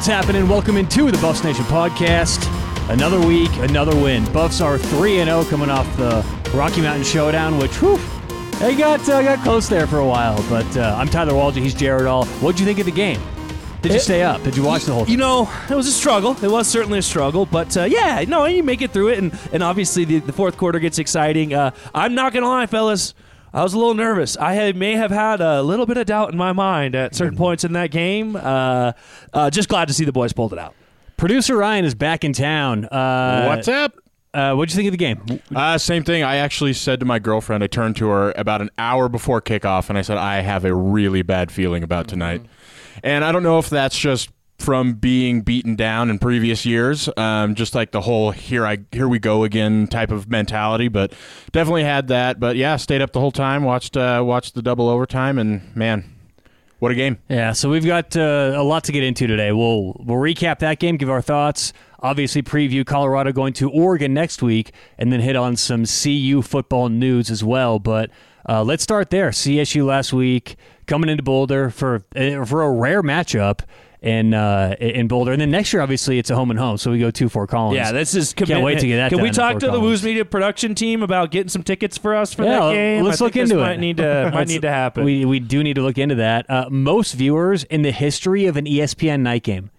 What's happening? Welcome into the Buffs Nation podcast. Another week, another win. Buffs are 3 0 coming off the Rocky Mountain Showdown, which, whew, they got, uh, got close there for a while. But uh, I'm Tyler Walger. He's Jared All. What'd you think of the game? Did you It- stay up? Did you watch the whole thing? You know, it was a struggle. It was certainly a struggle, but uh, yeah, no, you make it through it, and, and obviously the, the fourth quarter gets exciting. Uh, I'm not gonna lie, fellas. I was a little nervous. I had, may have had a little bit of doubt in my mind at certain points in that game. Uh, uh, just glad to see the boys pulled it out. Producer Ryan is back in town. Uh, What's up? Uh, what'd you think of the game? Uh, same thing. I actually said to my girlfriend, I turned to her about an hour before kickoff, and I said, I have a really bad feeling about tonight. And I don't know if that's just from being beaten down in previous years, um, just like the whole "here I here we go again" type of mentality. But definitely had that. But yeah, stayed up the whole time, watched uh, watched the double overtime, and man, what a game! Yeah, so we've got uh, a lot to get into today. We'll we'll recap that game, give our thoughts, obviously preview Colorado going to Oregon next week, and then hit on some CU football news as well. But uh, let's start there. CSU last week coming into Boulder for uh, for a rare matchup in uh, in Boulder, and then next year obviously it's a home and home, so we go two Fort Collins. Yeah, this is Can't commit- wait to get that Can done we talk Fort to the Collins. Woos Media production team about getting some tickets for us for Yeah, that game? let's I look think this into might it. Need to might need to happen. We we do need to look into that. Uh, most viewers in the history of an ESPN night game.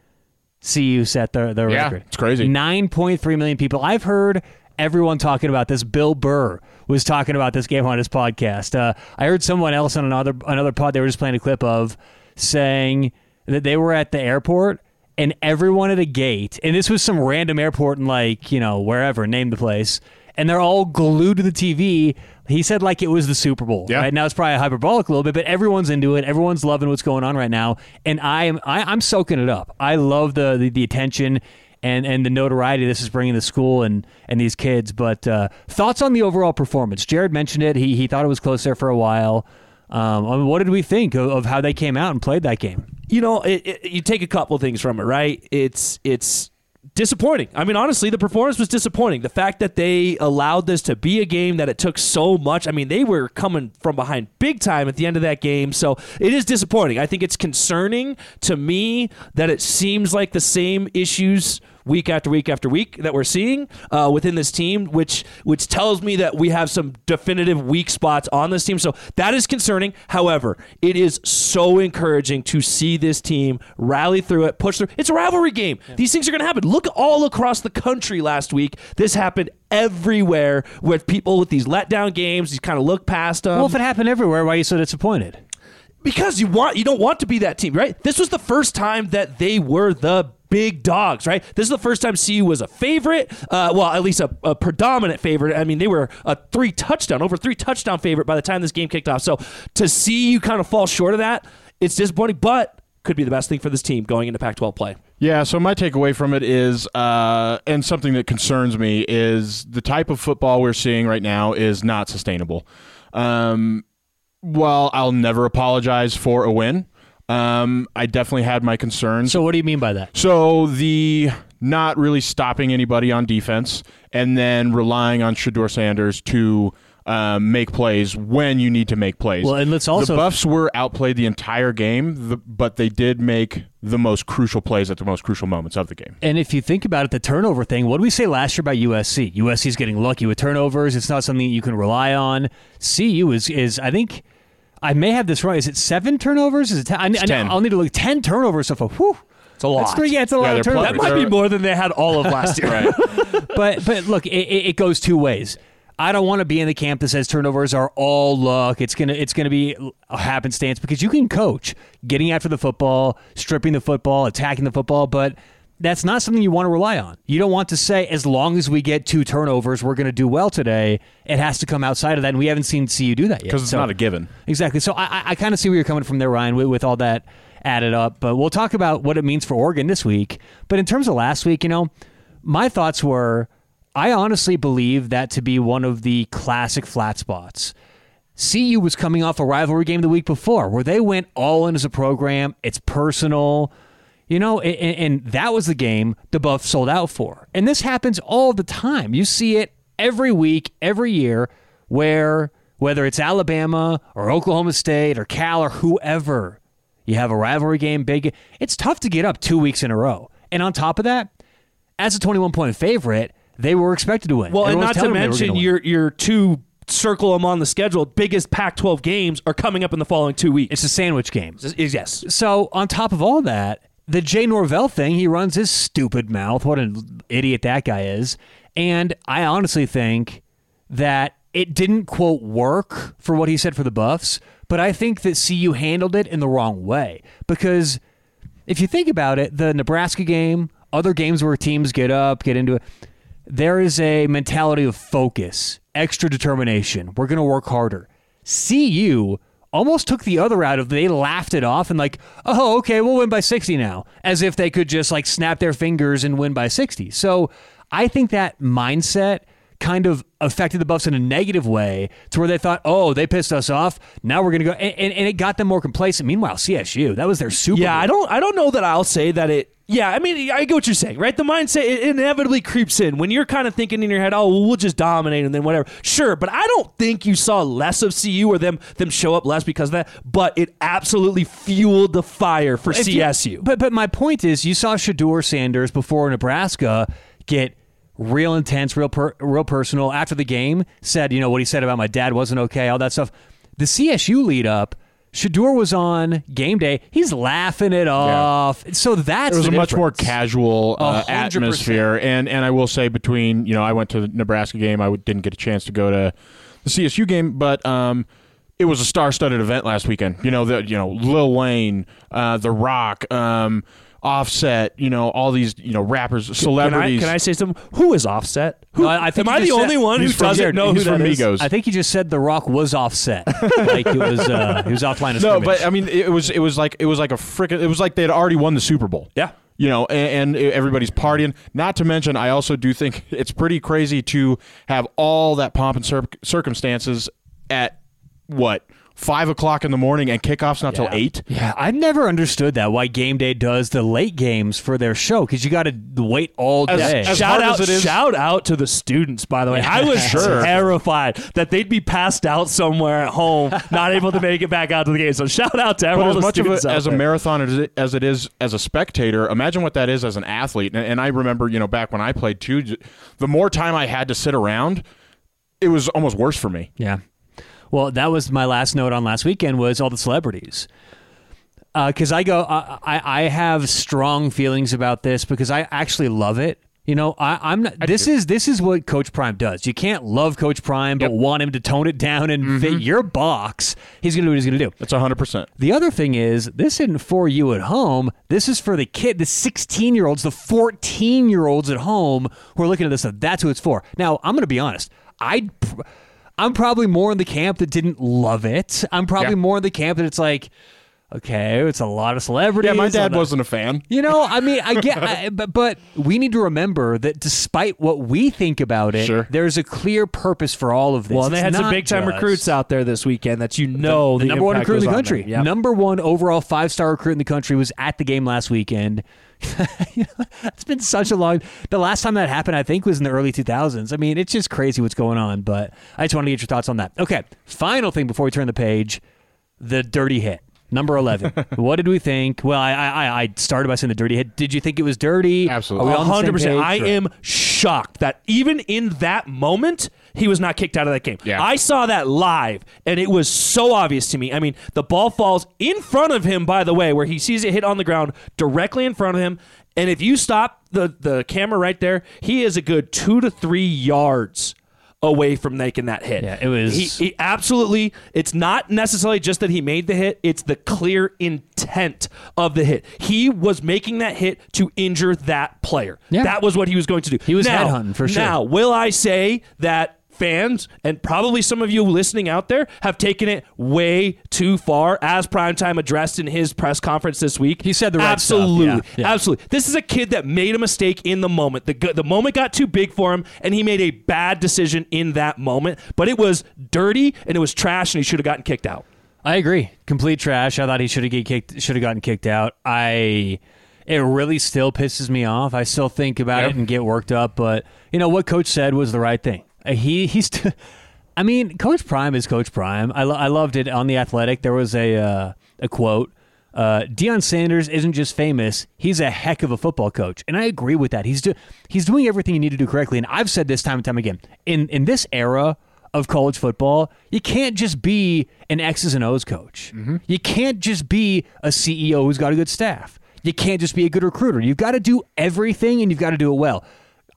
CU set the the Yeah, record. it's crazy. Nine point three million people. I've heard everyone talking about this. Bill Burr was talking about this game on his podcast. Uh, I heard someone else on another another pod. They were just playing a clip of saying that they were at the airport and everyone at a gate, and this was some random airport in like you know wherever, name the place, and they're all glued to the TV. He said like it was the Super Bowl. Yeah. Right now it's probably hyperbolic a little bit, but everyone's into it. Everyone's loving what's going on right now, and I am I, I'm soaking it up. I love the the, the attention. And, and the notoriety this is bringing the school and, and these kids. But uh, thoughts on the overall performance? Jared mentioned it. He, he thought it was close there for a while. Um, I mean, what did we think of, of how they came out and played that game? You know, it, it, you take a couple things from it, right? It's it's disappointing. I mean, honestly, the performance was disappointing. The fact that they allowed this to be a game that it took so much. I mean, they were coming from behind big time at the end of that game, so it is disappointing. I think it's concerning to me that it seems like the same issues week after week after week that we're seeing uh, within this team, which which tells me that we have some definitive weak spots on this team. So that is concerning. However, it is so encouraging to see this team rally through it, push through. It's a rivalry game. These things are going to happen. Look all across the country last week. This happened everywhere with people with these letdown games. You kind of look past them well, if it happened everywhere, why are you so disappointed? because you want you don't want to be that team, right? This was the first time that they were the big dogs, right? This is the first time CU was a favorite, uh, well, at least a, a predominant favorite. I mean, they were a three touchdown, over three touchdown favorite by the time this game kicked off. So to see you kind of fall short of that, it's disappointing, but could be the best thing for this team going into Pac-12 play. Yeah, so my takeaway from it is, uh, and something that concerns me is the type of football we're seeing right now is not sustainable. Um, well, I'll never apologize for a win. Um, I definitely had my concerns. So, what do you mean by that? So the not really stopping anybody on defense, and then relying on Shedeur Sanders to um, make plays when you need to make plays. Well, and let's also- the Buffs were outplayed the entire game, the, but they did make the most crucial plays at the most crucial moments of the game. And if you think about it, the turnover thing, what did we say last year about USC? USC is getting lucky with turnovers. It's not something you can rely on. CU is, is I think, I may have this wrong. Is it seven turnovers? Is it ten? I, I, 10. I'll need to look. 10 turnovers so far. Whew. It's a lot. That's three, yeah, it's a lot of turnovers. that might be more than they had all of last year. but but look, it, it it goes two ways. I don't want to be in the camp that says turnovers are all luck. It's gonna it's gonna be a happenstance because you can coach getting after the football, stripping the football, attacking the football, but that's not something you want to rely on. You don't want to say as long as we get two turnovers, we're going to do well today. It has to come outside of that, and we haven't seen CU do that yet. Because it's So- not a given. Exactly. So I, I, I kind of see where you're coming from there, Ryan, with, with all that added up. But we'll talk about what it means for Oregon this week. But in terms of last week, you know, my thoughts were I honestly believe that to be one of the classic flat spots. CU was coming off a rivalry game the week before where they went all in as a program. It's personal. You know, and, and that was the game the Buffs sold out for. And this happens all the time. You see it every week, every year, where whether it's Alabama or Oklahoma State or Cal or whoever, You have a rivalry game, big. It's tough to get up two weeks in a row. And on top of that, as a 21 point favorite, they were expected to win. Well, and not to telling them they were mention your your two circle them on the schedule biggest Pac-12 games are coming up in the following two weeks. It's a sandwich game. yes. So on top of all that, the Jay Norvell thing, he runs his stupid mouth. What an idiot that guy is. And I honestly think that it didn't quote work for what he said for the Buffs, but I think that CU handled it in the wrong way because if you think about it, the Nebraska game, other games where teams get up, get into it, there is a mentality of focus, extra determination. We're going to work harder. CU almost took the other out of they laughed it off and like, "Oh, okay, we'll win by 60 now." As if they could just like snap their fingers and win by 60. So, I think that mindset kind of affected the Buffs in a negative way to where they thought, "Oh, they pissed us off. Now we're going to go." And, and, and it got them more complacent. Meanwhile, CSU, that was their super Yeah, Bowl. I don't I don't know that I'll say that it yeah, I mean, I get what you're saying, right? The mindset it inevitably creeps in when you're kind of thinking in your head, "Oh, well, we'll just dominate and then whatever." Sure, but I don't think you saw less of CU or them them show up less because of that. But it absolutely fueled the fire for If you- CSU. but but my point is, you saw Shedeur Sanders before Nebraska get real intense, real per, real personal after the game. Said, you know what he said about my dad wasn't okay, all that stuff. The CSU lead up. Shedeur was on game day. He's laughing it off. So that's It was a much more casual uh, atmosphere, and and I will say between you know I went to the Nebraska game, I w- didn't get a chance to go to the CSU game, but um, it was a star-studded event last weekend. You know the you know Lil Wayne, uh, The Rock, um, Offset, you know all these you know rappers, Can I, celebrities. can I say something? Who is Offset? Who, No, I- I think am I the just said- only one who He's doesn't here. know He's who that from is? Migos. I think he just said The Rock was offset, like it was uh, he was offline. of no, scrimmage. but I mean it was it was like it was like a frickin' it was like they had already won the Super Bowl. Yeah. You know, and, and everybody's partying. Not to mention, I also do think it's pretty crazy to have all that pomp and cir- circumstances at what five o'clock in the morning and kickoffs not till eight. Yeah, I've never understood that why game day does the late games for their show because you got to wait all As- day. as shout out, shout out to the students. By the way, I was Sure. terrified that they'd be passed out somewhere at home, not able to make it back out to the game. So shout out to But all as the much of out as a marathon as it, as it is as a spectator, imagine what that is as an athlete. And, and I remember, you know, back when I played too, the more time I had to sit around, it was almost worse for me. Yeah. Well, that was my last note on last weekend was all the celebrities. Uh, because I go, I, I I have strong feelings about this because I actually love it. You know, I, I'm not. This is this is what Coach Prime does. You can't love Coach Prime but want him to tone it down and mm-hmm. fit your box. He's gonna do what he's gonna do. That's hundred percent. The other thing is, this isn't for you at home. This is for the kid, the 16 year olds, the 14 year olds at home who are looking at this stuff. That's who it's for. Now, I'm going to be honest. I, I'm probably more in the camp that didn't love it. I'm probably Yeah. more in the camp that it's like, okay, it's a lot of celebrities. Yeah, my dad wasn't a fan. you know, I mean, I get, I, but but we need to remember that despite what we think about it, Sure. there's a clear purpose for all of this. well, and they had some big time recruits out there this weekend that you know the, the, number one recruit in the country. Yep. Number one overall five star recruit in the country was at the game last weekend. You know, it's been such a long. The last time that happened, I think, was in the early 2000s. I mean, it's just crazy what's going on. But I just wanted to get your thoughts on that. Okay, final thing before we turn the page: the dirty hit. Number eleven. what did we think? Well, I, I I started by saying the dirty hit. Did you think it was dirty? Absolutely. Are we on the same hundred percent. I Or- am shocked that even in that moment he was not kicked out of that game. Yeah. I saw that live, and it was so obvious to me. I mean, the ball falls in front of him, by the way, where he sees it hit on the ground directly in front of him. And if you stop the the camera right there, he is a good two to three yards away from making that hit. Yeah, it was- He, he absolutely. It's not necessarily just that he made the hit; it's the clear intent of the hit. He was making that hit to injure that player. Yeah. That was what he was going to do. He was now, headhunting, for sure. Now, will I say that fans and probably some of you listening out there have taken it way too far, as Primetime addressed in his press conference this week? He said the right stuff, absolutely, yeah, yeah. absolutely. This is a kid that made a mistake in the moment. The the moment got too big for him, and he made a bad decision in that moment. But it was dirty and it was trash, and he should have gotten kicked out. I agree. Complete trash. I thought he should have get kicked. Should have gotten kicked out. I. It really still pisses me off. I still think about Yep. it and get worked up. But you know what Coach said was the right thing. Uh, He he's. T- I mean, Coach Prime is Coach Prime. I, lo- I loved it on the Athletic. There was a uh, a quote Uh, Deion Sanders isn't just famous; he's a heck of a football coach, and I agree with that. He's do- he's doing everything you need to do correctly, and I've said this time and time again. In in this era of college football, you can't just be an X's and O's coach. You can't just be a CEO who's got a good staff. You can't just be a good recruiter. You've got to do everything, and you've got to do it well.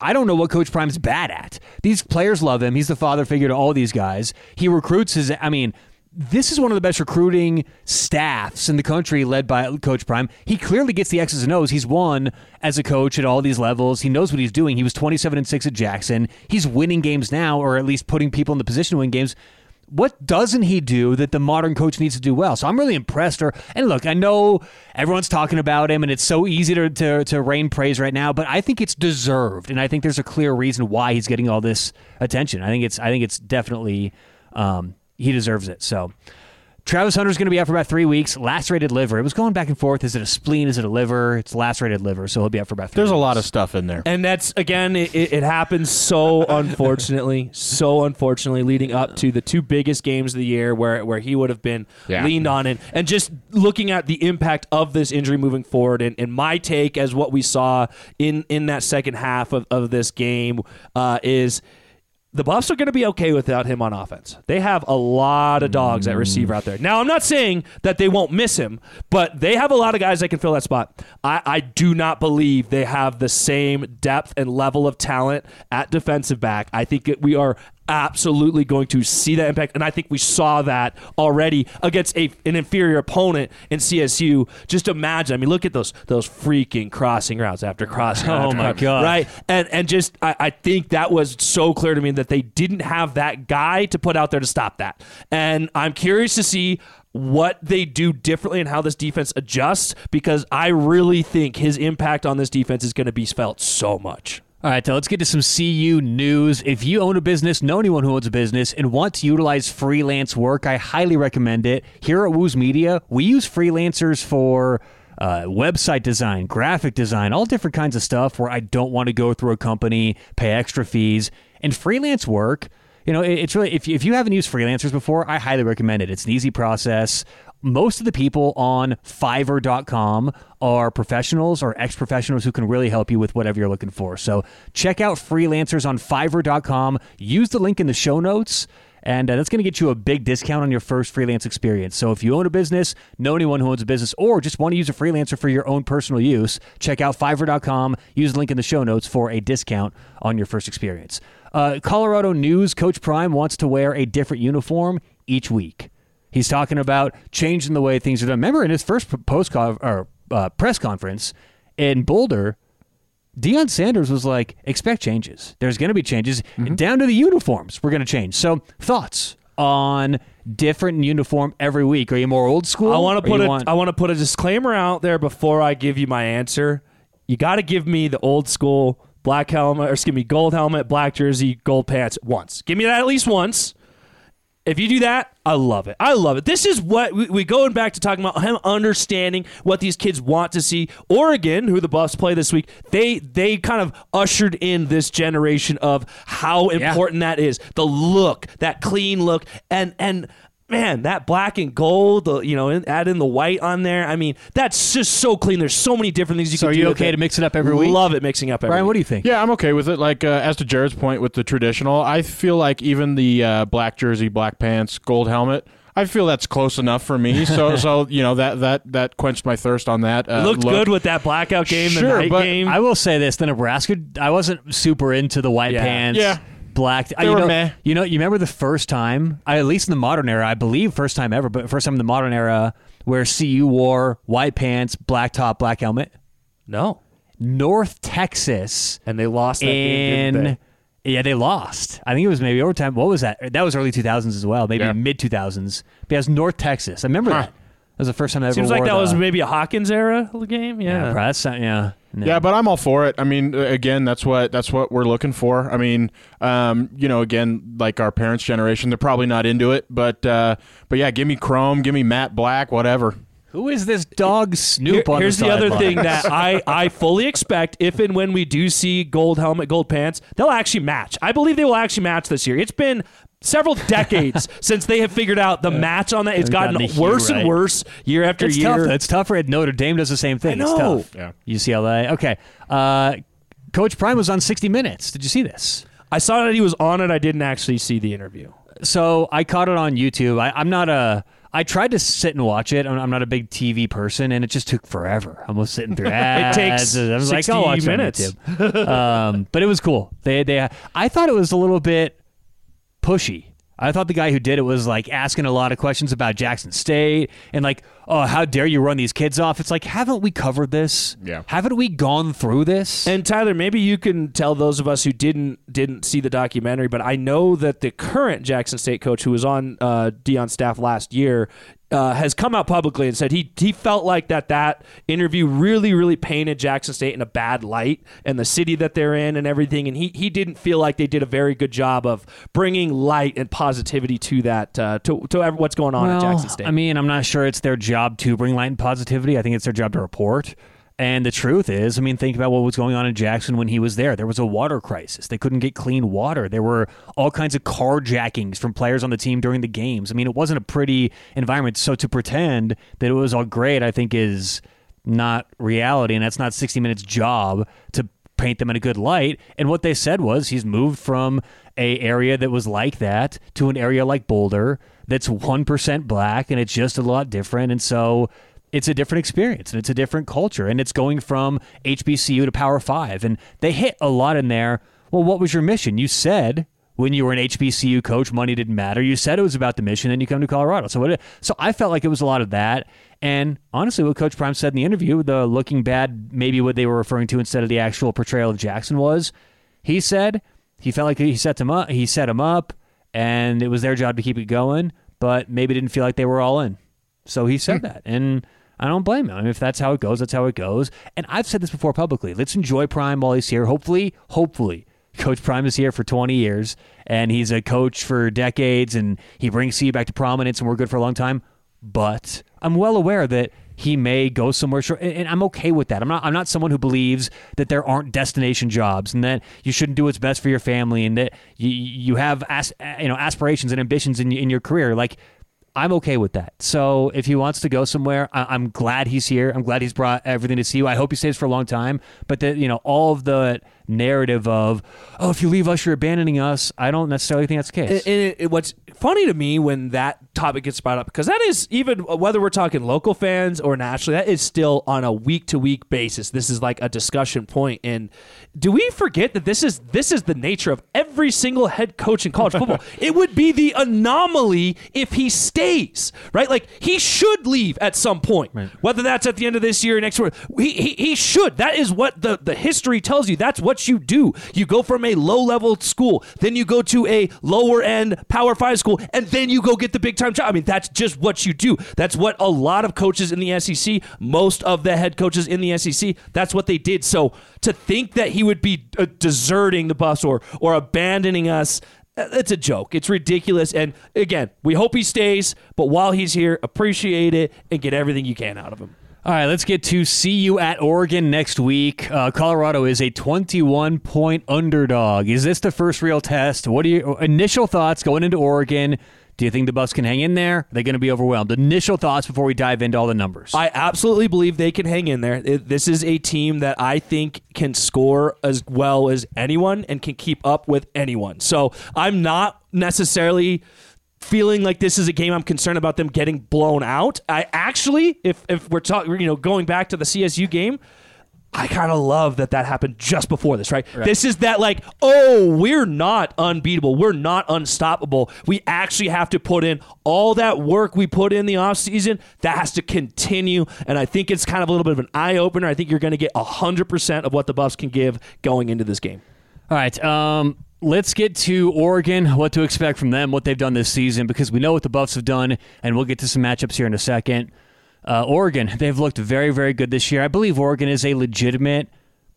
I don't know what Coach Prime's bad at. These players love him. He's the father figure to all these guys. He recruits his. I mean, this is one of the best recruiting staffs in the country, led by Coach Prime. He clearly gets the X's and O's. He's won as a coach at all these levels. He knows what he's doing. He was 27 and six at Jackson. He's winning games now, or at least putting people in the position to win games. What doesn't he do that the modern coach needs to do well? So I'm really impressed. Or and look, I know everyone's talking about him, and it's so easy to, to to rain praise right now, but I think it's deserved, and I think there's a clear reason why he's getting all this attention. I think it's I think it's definitely um, he deserves it. So. Travis Hunter's going to be out for about three weeks. Lacerated liver. It was going back and forth. Is it a spleen? Is it a liver? It's lacerated liver, so he'll be out for about three There's a lot of stuff in there. And that's again, it, it it happens so unfortunately, so unfortunately, leading up to the two biggest games of the year, where where he would have been Yeah. leaned on, and and just looking at the impact of this injury moving forward, and, and my take as what we saw in in that second half of, of this game uh, is. The Buffs are going to be okay without him on offense. They have a lot of dogs at receiver out there. Now, I'm not saying that they won't miss him, but they have a lot of guys that can fill that spot. I, I do not believe they have the same depth and level of talent at defensive back. I think we are absolutely going to see that impact, and I think we saw that already against a, an inferior opponent in CSU. Just imagine. I mean, look at those those freaking crossing routes after crossing. Oh after my God. Right, and and just I, I think that was so clear to me that they didn't have that guy to put out there to stop that. And I'm curious to see what they do differently and how this defense adjusts because I really think his impact on this defense is going to be felt so much. All right, so let's get to some CU news. If you own a business, know anyone who owns a business, and want to utilize freelance work, I highly recommend it. Here at Woos Media, we use freelancers for uh, website design, graphic design, all different kinds of stuff where I don't want to go through a company, pay extra fees. And freelance work, you know, it's really, if if you haven't used freelancers before, I highly recommend it. It's an easy process most of the people on fiverr.com are professionals or ex-professionals who can really help you with whatever you're looking for. So check out freelancers on fiverr.com use the link in the show notes and uh, that's going to get you a big discount on your first freelance experience. So if you own a business know anyone who owns a business or just want to use a freelancer for your own personal use check out fiverr.com use the link in the show notes for a discount on your first experience. Uh, colorado news coach prime wants to wear a different uniform each week He's talking about changing the way things are done. Remember in his first post or uh, press conference in Boulder, Deion Sanders was like, "Expect changes. There's going to be changes down to the uniforms. We're going to change." So, thoughts on different uniform every week? Are you more old school? I want to put a, want- I want to put a disclaimer out there before I give you my answer. You got to give me the old school black helmet, or excuse me, gold helmet, black jersey, gold pants once. Give me that at least once. If you do that, I love it. I love it. This is what we, we going back to talking about him understanding what these kids want to see. Oregon, who the Buffs play this week, they they kind of ushered in this generation of how important that is. The look, that clean look, and and man, that black and gold, the, you know, and add in the white on there. I mean, that's just so clean. There's so many different things you So can are do. you with okay it. to mix it up every week? Love it mixing up every Brian, week. what do you think? Yeah, I'm okay with it. Like uh, as to Jared's point with the traditional, I feel like even the uh, black jersey, black pants, gold helmet. I feel that's close enough for me. So, so you know that that that quenched my thirst on that. Uh, looked look. good with that blackout game, the Sure, night but game. I will say this: the Nebraska, I wasn't super into the white Yeah. pants. Yeah. Black. They you were know, meh. You know, you remember the first time, I, at least in the modern era, I believe first time ever, but first time in the modern era where CU wore white pants, black top, black helmet. no. North Texas And they lost that in. they? Yeah, they lost. I think it was maybe overtime. What was that? That was early 2000s as well, maybe Yeah. mid 2000s. Because North Texas. I remember Huh. that. That was the first time I ever Seems like wore that the- was maybe a Hawkins era game. Yeah, Yeah. probably. That's not- yeah. No. Yeah, but I'm all for it. I mean, uh, again, that's what that's what we're looking for. I mean, um, you know, again, like our parents' generation, they're probably not into it, but uh, but yeah, give me chrome, give me matte black, whatever. Who is this dog Snoop Here- on here's the the, other sideline? thing that I, I fully expect if and when we do see gold helmet, gold pants, they'll actually match. I believe they will actually match this year. It's been several decades since they have figured out the match on that. It's gotten gotten the hue worse right. and worse year after It's year. tough. It's tougher at Notre Dame does the same thing. I It's know. tough. Yeah. UCLA. Okay. Uh, Coach Prime was on 60 Minutes. Did you see this? I saw that he was on it. I didn't actually see the interview. So I caught it on YouTube. I, I'm not a. I tried to sit and watch it. I'm, I'm not a big TV person, and it just took forever. I'm just sitting through ads. It takes I was like, 60 I'll watch it on minutes. Um, but it was cool. They they. I thought it was a little bit pushy. I thought the guy who did it was like asking a lot of questions about Jackson State and like, oh, how dare you run these kids off? It's like, haven't we covered this? Yeah. Haven't we gone through this? And Tyler, maybe you can tell those of us who didn't didn't see the documentary, but I know that the current Jackson State coach, who was on uh, Deion's staff last year, uh, has come out publicly and said he he felt like that that interview really really painted Jackson State in a bad light and the city that they're in and everything, and he he didn't feel like they did a very good job of bringing light and positivity to that uh, to to what's going on at Jackson State. I mean, I'm not sure it's their job to bring light and positivity. I think it's their job to report. And the truth is, I mean, think about what was going on in Jackson when he was there. There was a water crisis. They couldn't get clean water. There were all kinds of carjackings from players on the team during the games. I mean, it wasn't a pretty environment. So to pretend that it was all great, I think, is not reality. And that's not 60 Minutes' job to paint them in a good light. And what they said was he's moved from a area that was like that to an area like Boulder that's 1% black and it's just a lot different. And so it's a different experience and it's a different culture and it's going from HBCU to Power 5 and they hit a lot in there. Well, what was your mission? You said when you were an HBCU coach, money didn't matter. You said it was about the mission, and you come to Colorado. So, what? So I felt like it was a lot of that. And honestly, what Coach Prime said in the interview, the looking bad, maybe what they were referring to instead of the actual portrayal of Jackson was, he said he felt like he set him up. He set him up, and it was their job to keep it going. But maybe didn't feel like they were all in. So he said hmm. that, and I don't blame him. I mean, if that's how it goes, that's how it goes. And I've said this before publicly. Let's enjoy Prime while he's here. Hopefully, hopefully, Coach Prime is here for 20 years, and he's a coach for decades, and he brings CU back to prominence, and we're good for a long time. But I'm well aware that he may go somewhere short, and I'm okay with that. I'm not. I'm not someone who believes that there aren't destination jobs, and that you shouldn't do what's best for your family, and that you you have as, you know aspirations and ambitions in in your career. Like I'm okay with that. So if he wants to go somewhere, I- I'm glad he's here. I'm glad he's brought everything to CU. I hope he stays for a long time. But the you know all of the narrative of oh if you leave us you're abandoning us. I don't necessarily think that's the case. And it, it- what's funny to me when that topic gets brought up, because that is even uh, whether we're talking local fans or nationally, that is still on a week to week basis. This is like a discussion point. And do we forget that this is this is the nature of every single head coach in college football? it would be the anomaly if he stays, right? Like he should leave at some point, whether that's at the end of this year or next year. He, he, he should. That is what the, the history tells you. That's what you do. You go from a low level school, then you go to a lower end Power Five school, and then you go get the big time job. I mean, that's just what you do. That's what a lot of coaches in the SEC, most of the head coaches in the SEC, that's what they did. So to think that he would be uh, deserting the bus or or abandoning us. uh, It's a joke. It's ridiculous. And again, we hope he stays, but while he's here, appreciate it and get everything you can out of him. All right, let's get to CU at Oregon next week. Uh, Colorado is a 21 point underdog. Is this the first real test? What are your initial thoughts going into Oregon? Do you think the Bucks can hang in there? Are they going to be overwhelmed? Initial thoughts before we dive into all the numbers. I absolutely believe they can hang in there. This is a team that I think can score as well as anyone and can keep up with anyone. So I'm not necessarily feeling like this is a game I'm concerned about them getting blown out. I actually, if if we're talking, you know, going back to the CSU game. I kind of love that that happened just before this, right? This is that like, oh, we're not unbeatable. We're not unstoppable. We actually have to put in all that work we put in the offseason. That has to continue. And I think it's kind of a little bit of an eye opener. I think you're going to get 100% of what the Buffs can give going into this game. All right. Um, let's get to Oregon, what to expect from them, what they've done this season, because we know what the Buffs have done, and we'll get to some matchups here in a second. Uh, Oregon, they've looked very, very good this year. I believe Oregon is a legitimate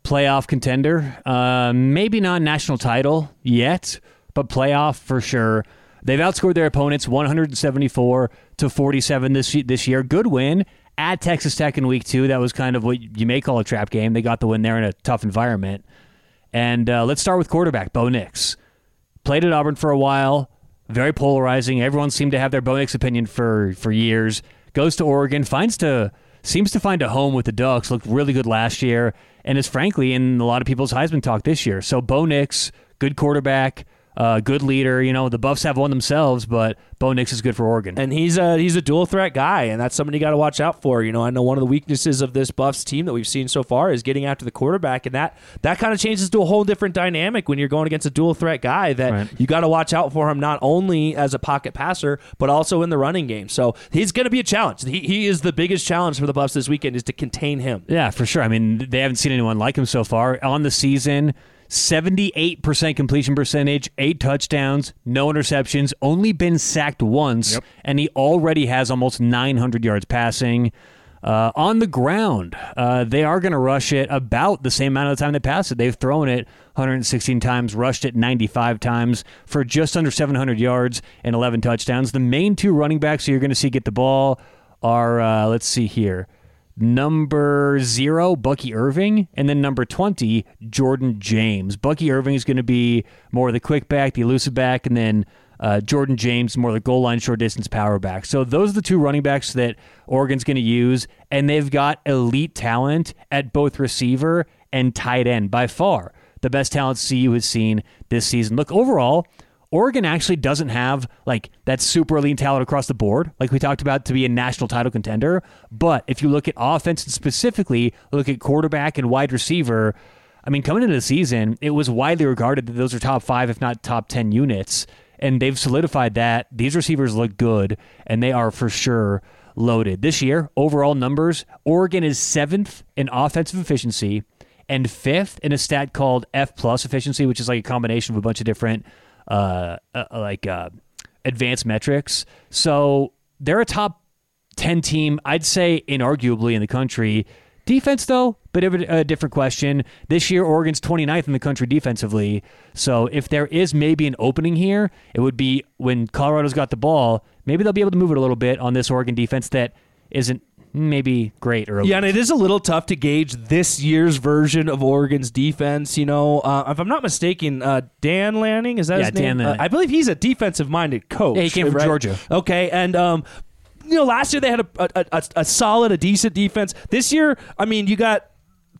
playoff contender. Uh, maybe not national title yet, but playoff for sure. They've outscored their opponents 174 to 47 this this year. Good win at Texas Tech in week two. That was kind of what you may call a trap game. They got the win there in a tough environment. And uh, let's start with quarterback Bo Nix. Played at Auburn for a while, very polarizing. Everyone seemed to have their Bo Nix opinion for for years. Goes to Oregon, finds to seems to find a home with the Ducks. Looked really good last year, and is frankly in a lot of people's Heisman talk this year. So Bo Nix, good quarterback uh, good leader. You know, the Buffs have one themselves, but Bo Nix is good for Oregon. And he's a he's a dual threat guy, and that's somebody you got to watch out for. You know, I know one of the weaknesses of this Buffs team that we've seen so far is getting after the quarterback, and that that kind of changes to a whole different dynamic when you're going against a dual threat guy that right. you got to watch out for him not only as a pocket passer but also in the running game. So he's going to be a challenge. He, he is the biggest challenge for the Buffs this weekend is to contain him. Yeah, for sure. I mean, they haven't seen anyone like him so far on the season. 78% completion percentage, eight touchdowns, no interceptions, only been sacked once, yep. and he already has almost 900 yards passing. Uh, on the ground, uh, they are going to rush it about the same amount of the time they pass it. They've thrown it 116 times, rushed it 95 times for just under 700 yards and 11 touchdowns. The main two running backs who you're going to see get the ball are, uh, let's see here number zero, Bucky Irving, and then number 20, Jordan James. Bucky Irving is going to be more of the quick back, the elusive back, and then uh, Jordan James, more the goal line, short distance power back. So those are the two running backs that Oregon's going to use, and they've got elite talent at both receiver and tight end by far. The best talent CU has seen this season. Look, overall, Oregon actually doesn't have like that super elite talent across the board, like we talked about, to be a national title contender. But if you look at offense and specifically look at quarterback and wide receiver, I mean, coming into the season, it was widely regarded that those are top five, if not top 10 units. And they've solidified that. These receivers look good, and they are for sure loaded. This year, overall numbers, Oregon is seventh in offensive efficiency and fifth in a stat called F plus efficiency, which is like a combination of a bunch of different uh, uh, like uh, advanced metrics. So they're a top 10 team, I'd say, inarguably in the country. Defense, though, bit of a, a, different question. This year, Oregon's 29th in the country defensively. So if there is maybe an opening here, it would be when Colorado's got the ball. Maybe they'll be able to move it a little bit on this Oregon defense that isn't maybe great early. Yeah, and it is a little tough to gauge this year's version of Oregon's defense. You know, uh, if I'm not mistaken, uh, Dan Lanning is that yeah, his name? Dan, uh, I believe he's a defensive-minded coach. Yeah, he came from right? Georgia. Okay, and um, you know, last year they had a, a, a, a solid, a decent defense. This year, I mean, you got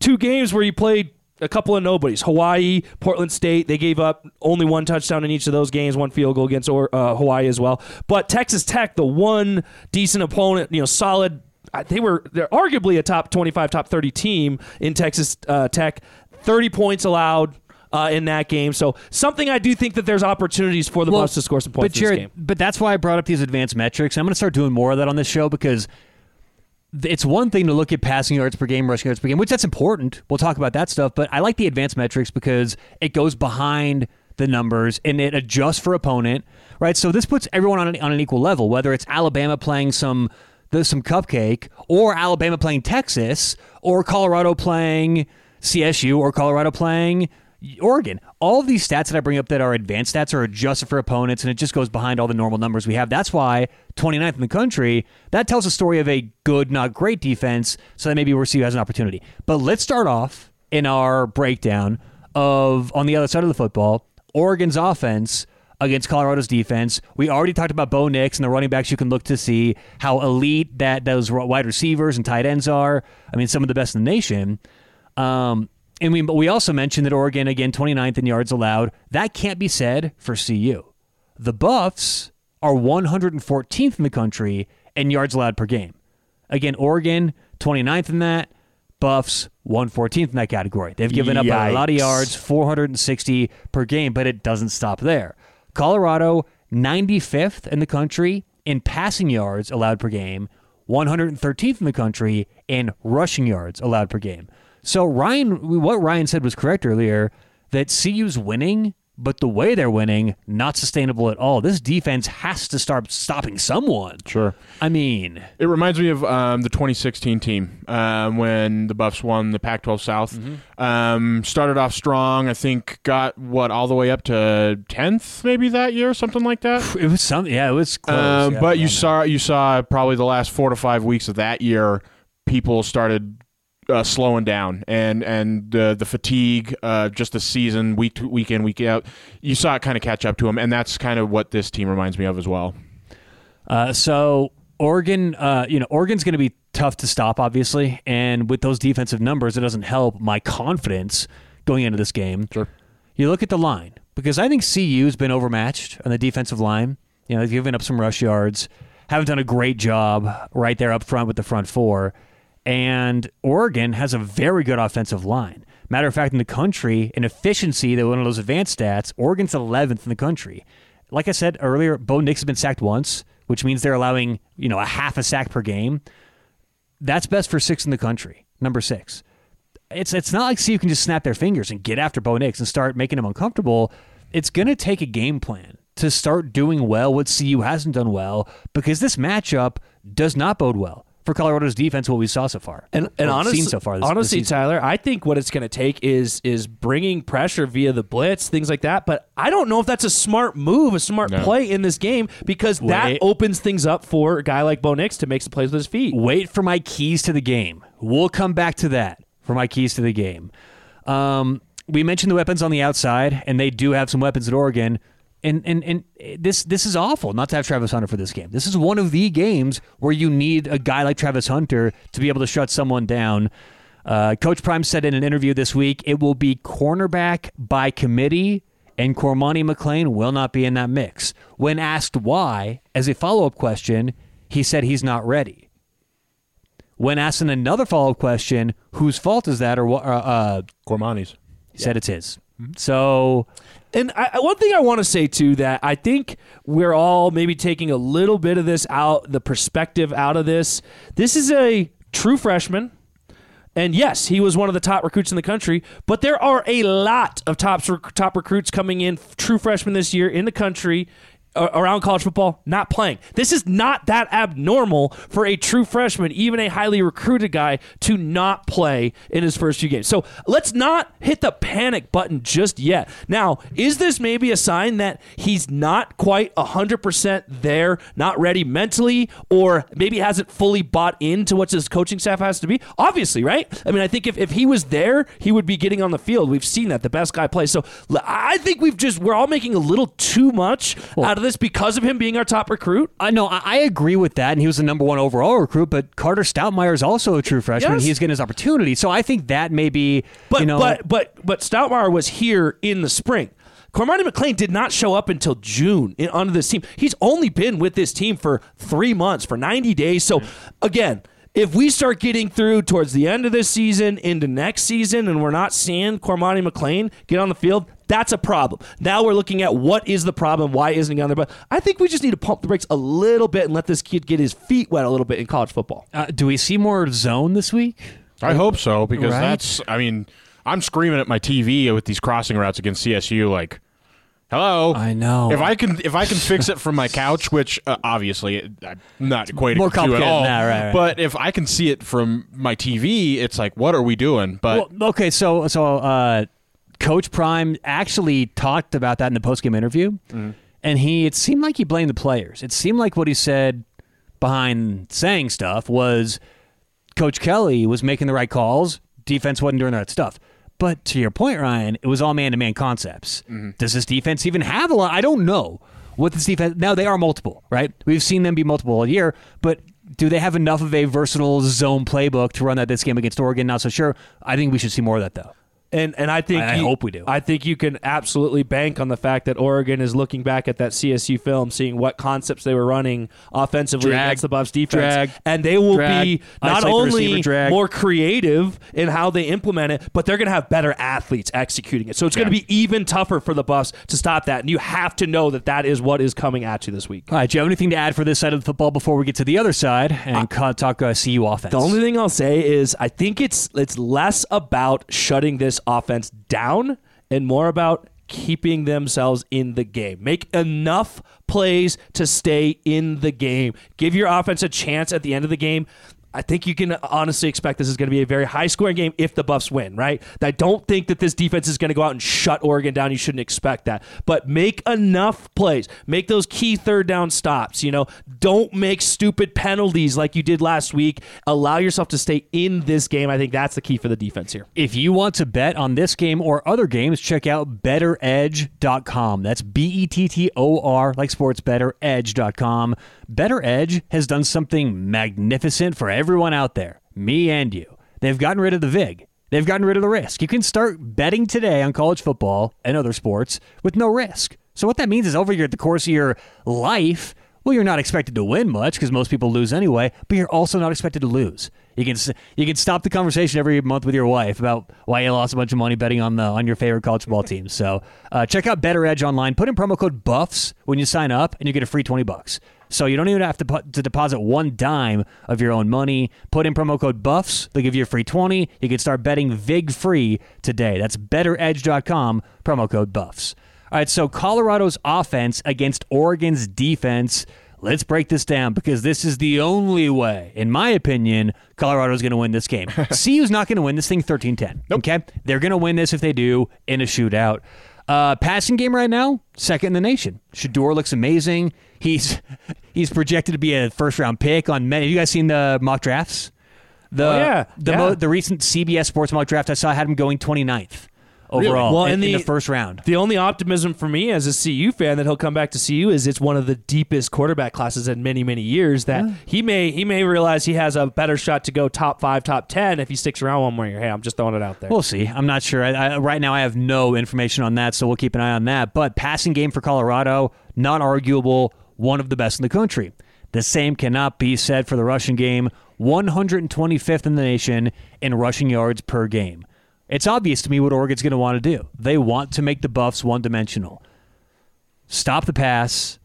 two games where you played a couple of nobodies. Hawaii, Portland State, they gave up only one touchdown in each of those games, one field goal against uh, Hawaii as well. But Texas Tech, the one decent opponent, you know, solid they were they're arguably a top 25 top 30 team in Texas uh, Tech 30 points allowed uh, in that game. So something I do think that there's opportunities for the well, to score some points but Jared, in this game. But that's why I brought up these advanced metrics. I'm going to start doing more of that on this show because it's one thing to look at passing yards per game, rushing yards per game, which that's important. We'll talk about that stuff. But I like the advanced metrics because it goes behind the numbers and it adjusts for opponent, right? So this puts everyone on an, on an equal level, whether it's Alabama playing some there's some cupcake, or Alabama playing Texas, or Colorado playing CSU, or Colorado playing Oregon. All of these stats that I bring up that are advanced stats are adjusted for opponents, and it just goes behind all the normal numbers we have. That's why 29th in the country, that tells a story of a good, not great defense, so that maybe we'll see you as an opportunity. But let's start off in our breakdown of, on the other side of the football, Oregon's offense – against Colorado's defense. We already talked about Bo Nix and the running backs you can look to see how elite that those wide receivers and tight ends are. I mean, some of the best in the nation. Um, and we, we also mentioned that Oregon, again, 29th in yards allowed. That can't be said for CU. The Buffs are 114th in the country in yards allowed per game. Again, Oregon, 29th in that. Buffs, 114th in that category. They've given Yikes. up a lot of yards, 460 per game, but it doesn't stop there. Colorado, 95th in the country in passing yards allowed per game, 113th in the country in rushing yards allowed per game. So Ryan, what Ryan said was correct earlier that CU's winning but the way they're winning, not sustainable at all. This defense has to start stopping someone. Sure. I mean, It reminds me of um, the 2016 team um, when the Buffs won the Pac-12 South. Um, started off strong. I think got what all the way up to 10th, maybe that year, something like that. it was some. Yeah, it was close. Um, yeah, but you know. saw you saw probably the last four to five weeks of that year, people started uh, slowing down, and and uh, the fatigue, uh, just the season, week to week in, week out, you saw it kind of catch up to him, and that's kind of what this team reminds me of as well. Uh, so Oregon, uh, you know, Oregon's going to be tough to stop, obviously, and with those defensive numbers, it doesn't help my confidence going into this game. Sure. You look at the line because I think CU's been overmatched on the defensive line. You know, they've given up some rush yards, haven't done a great job right there up front with the front four, and Oregon has a very good offensive line. Matter of fact, in the country, in efficiency, that one of those advanced stats, Oregon's 11th in the country. Like I said earlier, Bo Nix has been sacked once, which means they're allowing you know a half a sack per game. That's best for six in the country, number six it's it's not like CU can just snap their fingers and get after Bo Nix and start making him uncomfortable. It's going to take a game plan to start doing well what CU hasn't done well because this matchup does not bode well for Colorado's defense. What we saw so far And and Or honestly, seen so far, this, this honestly, season. Tyler, I think what it's going to take is is bringing pressure via the blitz, things like that. But I don't know if that's a smart move, a smart No. play in this game because that opens things up for a guy like Bo Nix to make some plays with his feet. wait for my keys to the game. We'll come back to that for my keys to the game. Um, we mentioned the weapons on the outside, and they do have some weapons at Oregon. And, and and this this is awful not to have Travis Hunter for this game. This is one of the games where you need a guy like Travis Hunter to be able to shut someone down. Uh, Coach Prime said in an interview this week it will be cornerback by committee, and Cormani McClain will not be in that mix. When asked why, as a follow up question, he said he's not ready. When asked in another follow up question, whose fault is that, or what, uh, uh, Cormani's. he said it's his. So And I, one thing I want to say too that I think we're all maybe taking a little bit of this out, the perspective out of this. This is a true freshman. And yes, he was one of the top recruits in the country, but there are a lot of top top recruits coming in, true freshmen this year in the country around college football, not playing. This is not that abnormal for a true freshman, even a highly recruited guy, to not play in his first few games. So let's not hit the panic button just yet. Now, is this maybe a sign that he's not quite 100% there, not ready mentally, or maybe hasn't fully bought into what his coaching staff has to be? Obviously, right? I mean, I think if, if he was there, he would be getting on the field. We've seen that. The best guy plays. So I think we've just, we're all making a little too much out of this because of him being our top recruit. I know I, I agree with that, and he was the number one overall recruit. But Carter Stoutmire is also a true freshman. Yes. He's getting his opportunity, so I think that may be But you know but but but Stoutmeyer was here in the spring. Cormani McClain did not show up until June in, onto this team. He's only been with this team for three months, for 90 days. So, again, if we start getting through towards the end of this season into next season and we're not seeing Cormani McClain get on the field, that's a problem. Now we're looking at what is the problem? Why isn't he on there? But I think we just need to pump the brakes a little bit and let this kid get his feet wet a little bit in college football. uh, do we see more zone this week? I hope so because Right? that's. I mean, I'm screaming at my TV with these crossing routes against CSU. Like, hello. I know. If I can, if I can fix it from my couch, which uh, obviously I'm not equating More the two at all. than that, right, right. But if I can see it from my TV, it's like, what are we doing? But Well, okay, so so uh, Coach Prime actually talked about that in the postgame interview, Mm-hmm. and he it seemed like he blamed the players. It seemed like what he said behind saying stuff was Coach Kelly was making the right calls. Defense wasn't doing the right stuff. But to your point, Ryan, it was all man-to-man concepts. Mm-hmm. Does this defense even have a lot? I don't know what this defense. Now they are multiple, right? We've seen them be multiple all year, but do they have enough of a versatile zone playbook to run that this game against Oregon? Not so sure. I think we should see more of that though. And and I think I- I you- hope we do. I think you can absolutely bank on the fact that Oregon is looking back at that CSU film, seeing what concepts they were running offensively Drag, against the Buffs defense, drag, and they will drag, be not only more creative in how they implement it, but they're going to have better athletes executing it. So it's going to be even tougher for the Buffs to stop that, and you have to know that that is what is coming at you this week. All right, do you have anything to add for this side of the football before we get to the other side and ca- talk uh, CU offense? The only thing I'll say is I think it's it's less about shutting this offense down and more about keeping themselves in the game. Make enough plays to stay in the game. Give your offense a chance at the end of the game. I think you can honestly expect this is going to be a very high scoring game if the Buffs win, right? I don't think that this defense is going to go out and shut Oregon down. You shouldn't expect that. But make enough plays. Make those key third down stops, you know. Don't make stupid penalties like you did last week. Allow yourself to stay in this game. I think that's the key for the defense here. If you want to bet on this game or other games, check out bettoredge.com. That's B E T T O R, like sports better, edge.com. BettorEdge has done something magnificent for everyone out there, me and you. They've gotten rid of the VIG. They've gotten rid of the risk. You can start betting today on college football and other sports with no risk. So what that means is over the course of your life, well, you're not expected to win much because most people lose anyway, but you're also not expected to lose. You can you can stop the conversation every month with your wife about why you lost a bunch of money betting on the on your favorite college football team. So uh, check out BettorEdge online. Put in promo code Buffs when you sign up, and you get a free twenty bucks. So you don't even have to put, to deposit one dime of your own money. Put in promo code Buffs. They'll give you a free twenty. You can start betting vig free today. That's BettorEdge.com. Promo code Buffs. All right. So Colorado's offense against Oregon's defense let's break this down because this is the only way, in my opinion, Colorado's going to win this game. CU's not going to win this thing 13 10. Nope. Okay? They're going to win this if they do in a shootout. Uh, passing game right now, second in the nation. Shedeur looks amazing. He's he's projected to be a first round pick on many. Have you guys seen the mock drafts? The, oh, yeah. The, yeah. Mo, the recent CBS Sports mock draft I saw had him going 29th overall well, in, in, the, in, the, first round. The only optimism for me as a CU fan that he'll come back to CU is it's one of the deepest quarterback classes in many many years. That yeah. he may he may realize he has a better shot to go top five, top ten if he sticks around one more year. Hey, I'm just throwing it out there. We'll see. I'm not sure. I, I, right now, I have no information on that, so we'll keep an eye on that. But passing game for Colorado, not arguable, one of the best in the country. The same cannot be said for the rushing game, 125th in the nation in rushing yards per game. It's obvious to me what Oregon's going to want to do. They want to make the Buffs one dimensional. Stop the pass,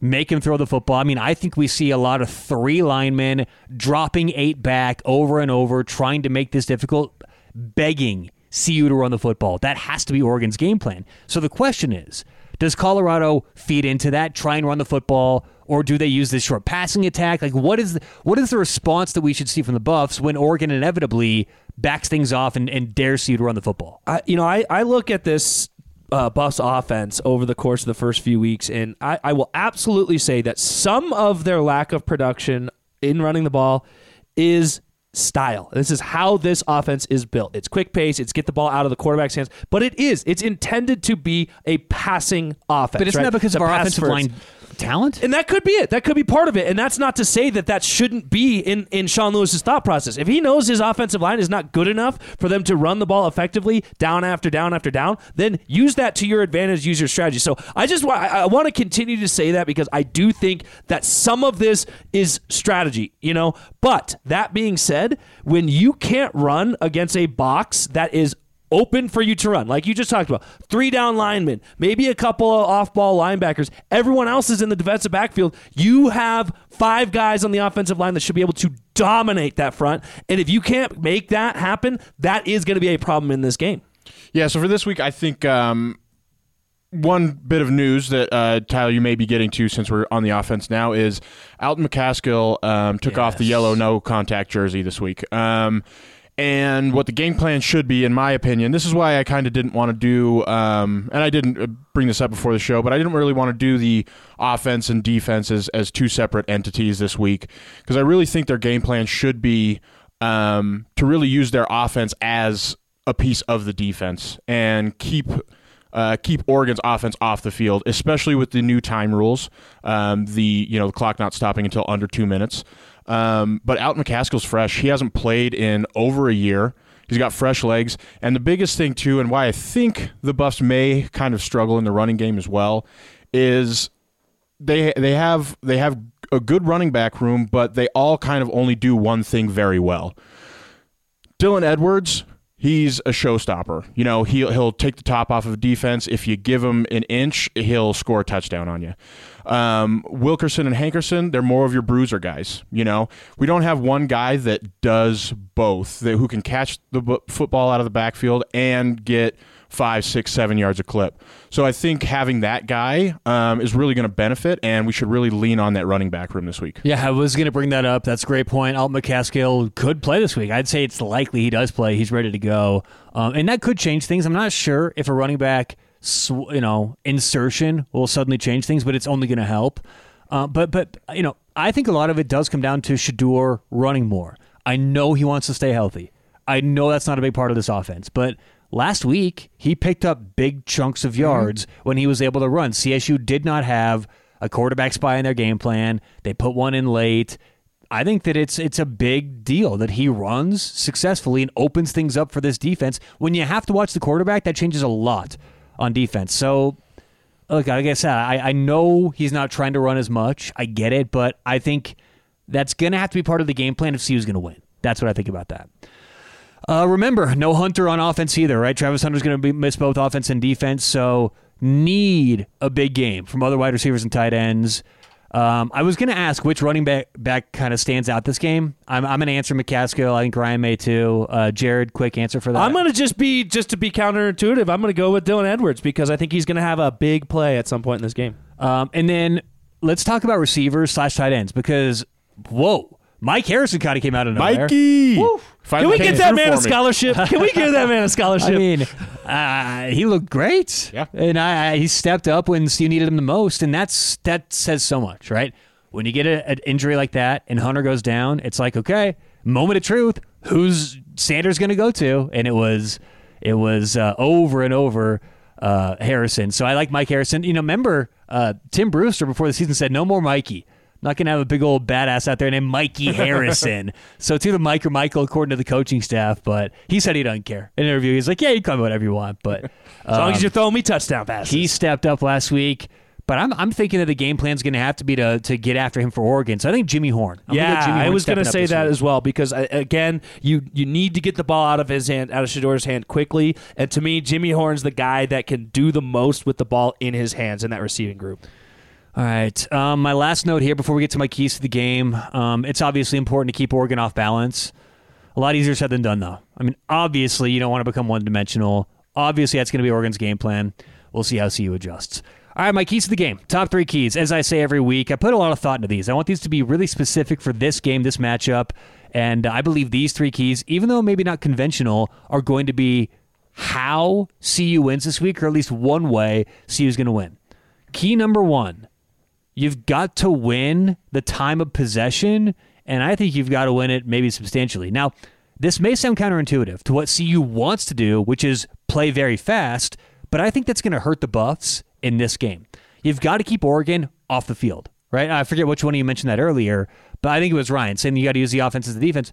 make him throw the football. I mean, I think we see a lot of three linemen dropping eight back over and over, trying to make this difficult, begging CU to run the football. That has to be Oregon's game plan. So the question is does Colorado feed into that, try and run the football, or do they use this short passing attack? Like, what is the, what is the response that we should see from the Buffs when Oregon inevitably backs things off and, and dares you to run the football? I, you know, I, I look at this uh, Buffs offense over the course of the first few weeks, and I, I will absolutely say that some of their lack of production in running the ball is style. This is how this offense is built. It's quick pace, it's get the ball out of the quarterback's hands, but it is. It's intended to be a passing offense. But isn't right? that because the of our offensive first. line talent? And that could be it. That could be part of it. And that's not to say that that shouldn't be in, in Sean Lewis's thought process. If he knows his offensive line is not good enough for them to run the ball effectively down after down after down, then use that to your advantage, use your strategy. So I just want, I, I want to continue to say that because I do think that some of this is strategy, you know. But that being said, when you can't run against a box that is open for you to run. Like you just talked about, three down linemen, maybe a couple of off ball linebackers. Everyone else is in the defensive backfield. You have five guys on the offensive line that should be able to dominate that front. And if you can't make that happen, that is going to be a problem in this game. Yeah, so for this week, I think. Um one bit of news that uh, Tyler you may be getting to since we're on the offense now is Alton McCaskill um, took yes. off the yellow no contact jersey this week. Um, and what the game plan should be, in my opinion. This is why I kind of didn't want to do, um, and I didn't uh, bring this up before the show, but I didn't really want to do the offense and defense as, as two separate entities this week because I really think their game plan should be um, to really use their offense as a piece of the defense and keep. Uh, keep Oregon's offense off the field, especially with the new time rules. Um, the you know the clock not stopping until under two minutes. Um, but Alton McCaskill's fresh. He hasn't played in over a year. He's got fresh legs. And the biggest thing, too, and why I think the Buffs may kind of struggle in the running game as well, is they they have they have a good running back room, but they all kind of only do one thing very well. Dylan Edwards, he's a showstopper. You know, he'll he'll take the top off of defense. If you give him an inch, he'll score a touchdown on you. Um, Wilkerson and Hankerson, they're more of your bruiser guys. You know, we don't have one guy that does both, that, who can catch the b- football out of the backfield and get five, six, seven yards a clip. So I think having that guy um, is really going to benefit, and we should really lean on that running back room this week. Yeah, I was going to bring that up. That's a great point. Alt McCaskill could play this week. I'd say it's likely he does play. He's ready to go, um, and that could change things. I'm not sure if a running back, sw- you know, insertion will suddenly change things, but it's only going to help. Uh, but but you know, I think a lot of it does come down to Shedeur running more. I know he wants to stay healthy. I know that's not a big part of this offense, but last week he picked up big chunks of yards mm-hmm. when he was able to run. CSU did not have a quarterback spy in their game plan. They put one in late. I think that it's it's a big deal that he runs successfully and opens things up for this defense. When you have to watch the quarterback, that changes a lot on defense. So look, like I said, I, I know he's not trying to run as much. I get it, but I think that's going to have to be part of the game plan if CU's going to win. That's what I think about that. Uh, remember, no Hunter on offense either, right? Travis Hunter's going to miss both offense and defense, so need a big game from other wide receivers and tight ends. Um, I was going to ask which running back, back kind of stands out this game. I'm, I'm going to answer McCaskill. I think Ryan may too. Uh, Jared, quick answer for that. I'm going to just be just to be counterintuitive. I'm going to go with Dylan Edwards because I think he's going to have a big play at some point in this game. Um, and then let's talk about receivers slash tight ends because whoa, Mike Harrison kind of came out of nowhere. Mikey, can we get that man a scholarship? Can we give that man a scholarship? I mean, uh, he looked great. Yeah, and I, I, he stepped up when you needed him the most, and that's that says so much, right? When you get an injury like that and Hunter goes down, it's like okay, moment of truth. Who's Sanders going to go to? And it was it was uh, over and over uh, Harrison. So I like Mike Harrison. You know, remember uh, Tim Brewster before the season said no more Mikey not going to have a big old badass out there named Mikey Harrison. so it's either Mike or Michael, according to the coaching staff. But he said he doesn't care. In an interview, he's like, "Yeah, you come whatever you want, but um, as long as you're throwing me touchdown passes." He stepped up last week. But I'm, I'm thinking that the game plan is going to have to be to, to get after him for Oregon. So I think Jimmy Horn. I'm yeah, Jimmy Horn I was going to say that week. as well because uh, again, you you need to get the ball out of his hand, out of Shedeur's hand quickly. And to me, Jimmy Horn's the guy that can do the most with the ball in his hands in that receiving group. All right. Um, my last note here before we get to my keys to the game. Um, it's obviously important to keep Oregon off balance. A lot easier said than done, though. I mean, obviously, you don't want to become one dimensional. Obviously, that's going to be Oregon's game plan. We'll see how CU adjusts. All right, my keys to the game. Top three keys. As I say every week, I put a lot of thought into these. I want these to be really specific for this game, this matchup. And I believe these three keys, even though maybe not conventional, are going to be how CU wins this week, or at least one way CU is going to win. Key number one You've got to win the time of possession, and I think you've got to win it maybe substantially. Now, this may sound counterintuitive to what CU wants to do, which is play very fast, but I think that's going to hurt the Buffs in this game. You've got to keep Oregon off the field, right? I forget which one of you mentioned that earlier, but I think it was Ryan saying you got to use the offense as the defense.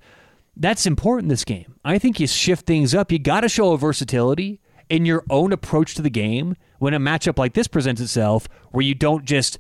That's important this game. I think you shift things up. You got to show a versatility in your own approach to the game when a matchup like this presents itself, where you don't just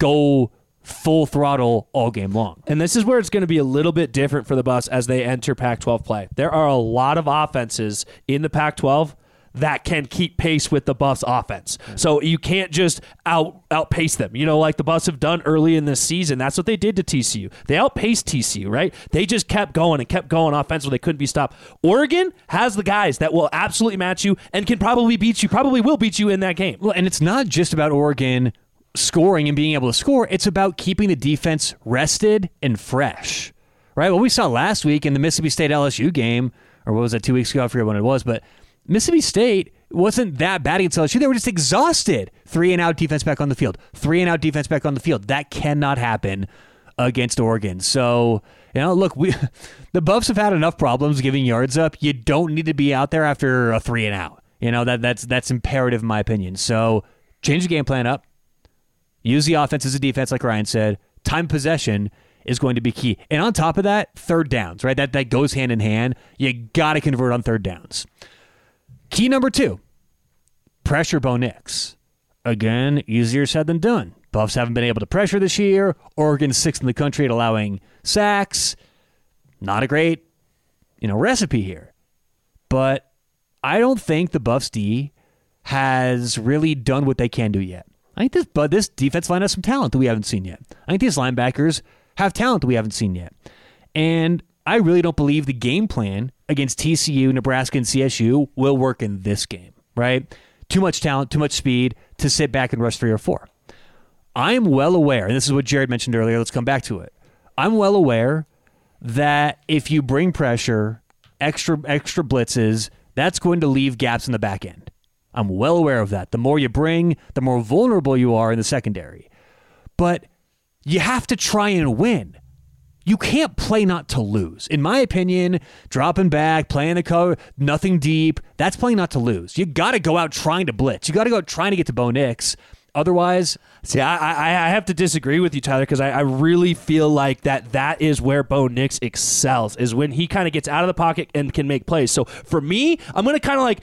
go full throttle all game long. And this is where it's going to be a little bit different for the Buffs as they enter Pac 12 play. There are a lot of offenses in the Pac 12 that can keep pace with the Buffs offense. So you can't just out outpace them. You know, like the Buffs have done early in this season. That's what they did to TCU. They outpaced TCU, right? They just kept going and kept going offensively. They couldn't be stopped. Oregon has the guys that will absolutely match you and can probably beat you, probably will beat you in that game. Well, and it's not just about Oregon scoring and being able to score. It's about keeping the defense rested and fresh, right? What we saw last week in the Mississippi State LSU game, or what was that, two weeks ago? I forget when it was, but Mississippi State wasn't that bad against LSU. They were just exhausted. Three and out defense back on the field. Three and out defense back on the field. That cannot happen against Oregon. So, you know, look, we the Buffs have had enough problems giving yards up. You don't need to be out there after a three and out. You know, that that's that's imperative in my opinion. So change the game plan up Use the offense as a defense, like Ryan said. Time possession is going to be key. And on top of that, third downs, right? That that goes hand in hand. You got to convert on third downs. Key number two, pressure Bo Nix. Again, easier said than done. Buffs haven't been able to pressure this year. Oregon's sixth in the country at allowing sacks. Not a great, you know, recipe here. But I don't think the Buffs D has really done what they can do yet. I think this but this defense line has some talent that we haven't seen yet. I think these linebackers have talent that we haven't seen yet. And I really don't believe the game plan against TCU, Nebraska, and CSU will work in this game. right? Too much talent, too much speed to sit back and rush three or four. I'm well aware, and this is what Jared mentioned earlier. Let's come back to it. I'm well aware that if you bring pressure, extra extra blitzes, that's going to leave gaps in the back end. I'm well aware of that. The more you bring, the more vulnerable you are in the secondary. But you have to try and win. You can't play not to lose. In my opinion, dropping back, playing the cover, nothing deep, that's playing not to lose. You got to go out trying to blitz. You got to go out trying to get to Bo Nix. Otherwise, See, I, I, have to disagree with you, Tyler, because I, I really feel like that that is where Bo Nix excels, is when he kind of gets out of the pocket and can make plays. So for me, I'm going to kind of like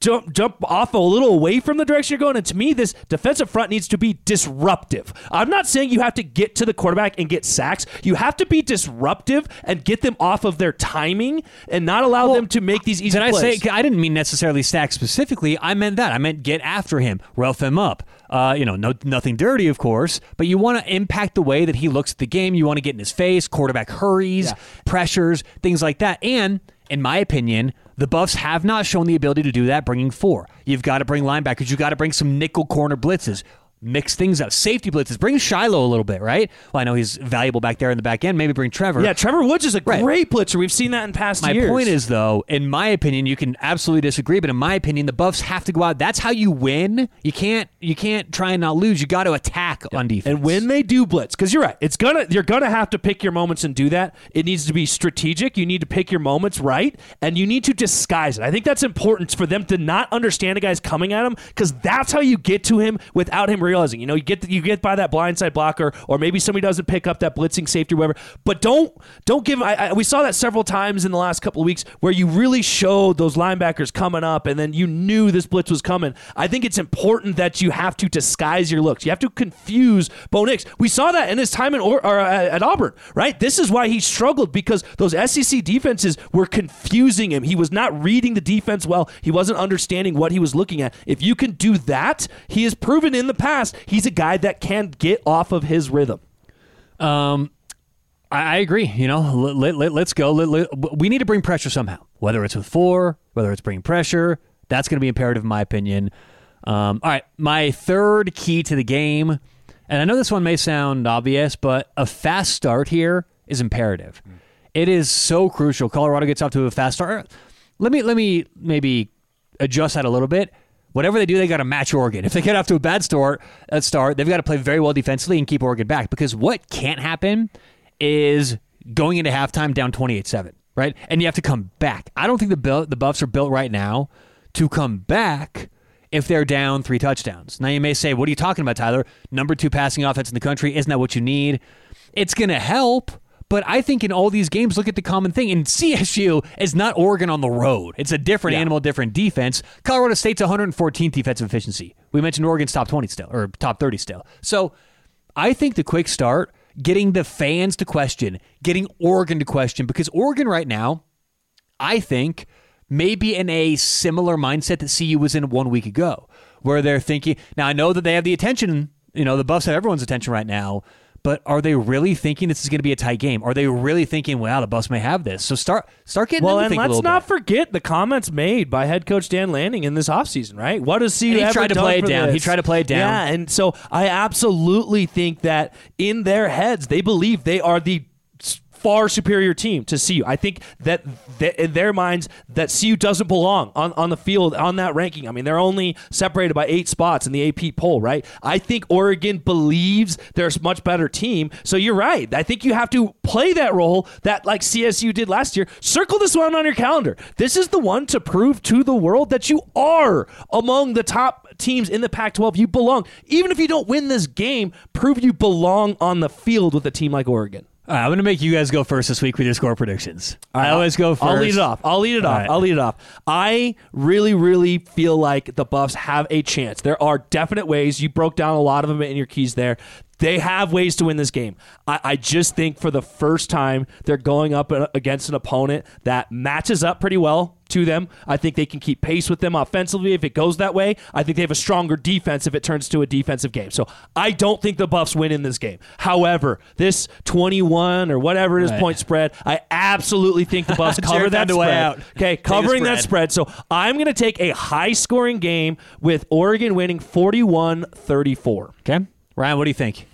jump jump off a little away from the direction you're going. And to me, this defensive front needs to be disruptive. I'm not saying you have to get to the quarterback and get sacks. You have to be disruptive and get them off of their timing and not allow Well, them to make these easy Did plays. I say? I didn't mean necessarily stack specifically. I meant that. I meant get after him, rough him up. Uh, you know, no, nothing dirty, of course, but you want to impact the way that he looks at the game. You want to get in his face. Quarterback hurries, Yeah. pressures, things like that. And in my opinion, the Buffs have not shown the ability to do that. Bringing four, you've got to bring linebackers. You've got to bring some nickel corner blitzes. Mix things up. Safety blitzes. Bring Shilo a little bit, right? Well, I know he's valuable back there in the back end. Maybe bring Trevor. yeah, Trevor Woods is a Right. great blitzer. We've seen that in past My years. point is, though, in my opinion, you can absolutely disagree, but in my opinion, the Buffs have to go out. That's how you win. You can't. You can't try and not lose. You got to attack on defense. And when they do blitz, because you're right, it's gonna you're gonna have to pick your moments and do that. It needs to be strategic. You need to pick your moments right, and you need to disguise it. I think that's important for them to not understand a guy's coming at him, because that's how you get to him without him realizing. You know, you get you get by that blindside blocker, or maybe somebody doesn't pick up that blitzing safety, or whatever. But don't don't give. I, I, we saw that several times in the last couple of weeks where you really showed those linebackers coming up, and then you knew this blitz was coming. I think it's important that you have to disguise your looks. You have to confuse Bo Nix. We saw that in his time in or, or uh, at Auburn, right? This is why he struggled because those SEC defenses were confusing him. He was not reading the defense well. He wasn't understanding what he was looking at. If you can do that, he has proven in the past he's a guy that can get off of his rhythm. Um, I, agree. You know, let, let, let, us go. Let, let- we need to bring pressure somehow, whether it's with four, whether it's bringing pressure. That's going to be imperative, in my opinion. Um, all right, my third key to the game, and I know this one may sound obvious, but a fast start here is imperative. It is so crucial. Colorado gets off to a fast start. Let me let me maybe adjust that a little bit. Whatever they do, they got to match Oregon. If they get off to a bad start, uh, start, they've got to play very well defensively and keep Oregon back. Because what can't happen is going into halftime down 28-7, right? And you have to come back. I don't think the Bill, the Buffs are built right now to come back if they're down three touchdowns. Now you may say, "What are you talking about, Tyler? Number two passing offense in the country isn't that what you need?" It's going to help. But I think in all these games, look at the common thing. And CSU is not Oregon on the road. It's a different Yeah. animal, different defense. Colorado State's 114th defensive efficiency. We mentioned Oregon's top 20 still, or top 30 still. So I think the quick start, getting the fans to question, getting Oregon to question, because Oregon right now, I think, may be in a similar mindset that CU was in one week ago, where they're thinking. Now I know that they have the attention. You know, the Buffs have everyone's attention right now. But are they really thinking this is going to be a tight game? Are they really thinking, "Wow, the Buffs may have this"? So start start getting Well, and let's not bit. forget the comments made by head coach Dan Lanning in this offseason, right? What does CU And he tried to play it down. He tried to play it down. Yeah, and so I absolutely think that in their heads they believe they are the far superior team to CU. I think that th- in their minds that CU doesn't belong on, on the field on that ranking. I mean, they're only separated by eight spots in the AP poll, right? I think Oregon believes they're a much better team. So you're right. I think you have to play that role that like CSU did last year. Circle this one on your calendar. This is the one to prove to the world that you are among the top teams in the Pac 12. You belong. Even if you don't win this game, prove you belong on the field with a team like Oregon. Right, I'm going to make you guys go first this week with your score predictions. I always go 1st I'll lead it off. I'll lead it All off. right. I'll lead it off. I really, really feel like the Buffs have a chance. There are definite ways. You broke down a lot of them in your keys there. They have ways to win this game. I, I just think for the first time, they're going up against an opponent that matches up pretty well to them. I think they can keep pace with them offensively if it goes that way. I think they have a stronger defense if it turns to a defensive game. So I don't think the Buffs win in this game. However, this 21 or whatever it is Right. point spread, I absolutely think the Buffs cover that spread. out. Okay, covering that spread. spread. So I'm going to take a high scoring game with Oregon winning 41 34. Okay, Ryan, what do you think?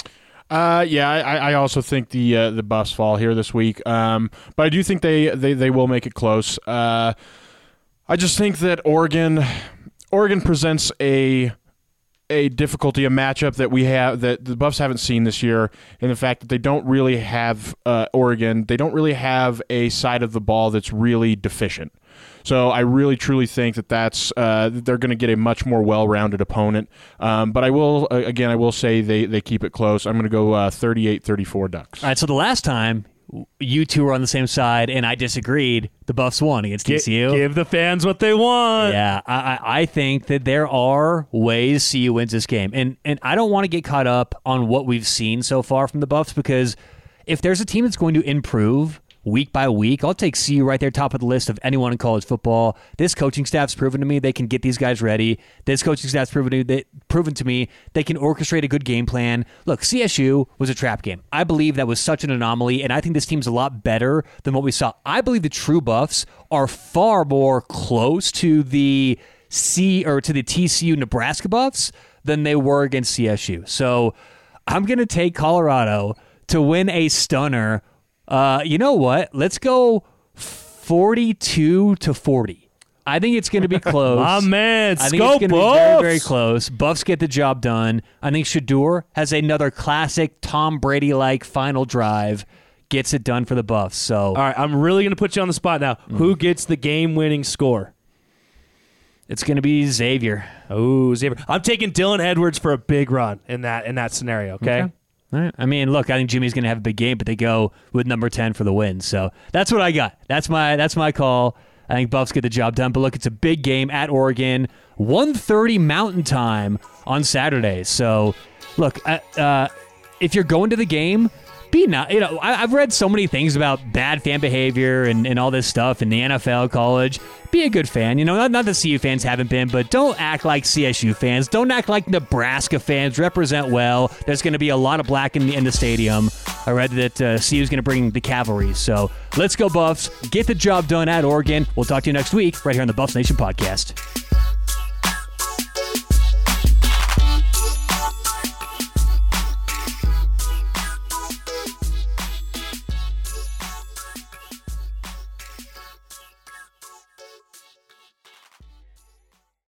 Uh, yeah, I, I also think the uh, the Buffs fall here this week. Um, but I do think they, they, they will make it close. Uh, I just think that Oregon Oregon presents a a difficulty, a matchup that we have that the Buffs haven't seen this year, in the fact that they don't really have uh, Oregon. They don't really have a side of the ball that's really deficient. So I really truly think that that's uh, they're going to get a much more well-rounded opponent. Um, but I will uh, again, I will say they they keep it close. I'm going to go uh, 38-34 Ducks. All right, so the last time you two were on the same side and I disagreed, the Buffs won against TCU. Give the fans what they want. Yeah, I, I I think that there are ways CU wins this game, and and I don't want to get caught up on what we've seen so far from the Buffs because if there's a team that's going to improve week by week, I'll take CU right there, top of the list of anyone in college football. This coaching staff's proven to me they can get these guys ready. This coaching staff's proven to they, proven to me they can orchestrate a good game plan. Look, CSU was a trap game. I believe that was such an anomaly, and I think this team's a lot better than what we saw. I believe the true Buffs are far more close to the C or to the TCU Nebraska Buffs than they were against CSU. So I'm going to take Colorado to win a stunner. Uh, you know what? Let's go 42 to 40. I think it's going to be close. My man, I think Scope it's going to be very, very close. Buffs get the job done. I think Shedeur has another classic Tom Brady like final drive, gets it done for the Buffs. So All right, I'm really going to put you on the spot now. Mm-hmm. Who gets the game winning score? it's going to be Xavier. Oh, Xavier. I'm taking Dylan Edwards for a big run in that in that scenario, okay? I mean, look, I think Jimmy's going to have a big game, but they go with number 10 for the win. So that's what I got. That's my that's my call. I think Buffs get the job done. But look, it's a big game at Oregon, 1.30 Mountain Time on Saturday. So look, uh, if you're going to the game, be not. You know, I, I've read so many things about bad fan behavior and, and all this stuff in the NFL, college. Be a good fan. You know, not, not that CU fans haven't been, but don't act like CSU fans. Don't act like Nebraska fans. Represent well. There's going to be a lot of black in the, in the stadium. I read that uh, CU is going to bring the cavalry. So let's go, Buffs. Get the job done at Oregon. We'll talk to you next week right here on the Buffs Nation podcast.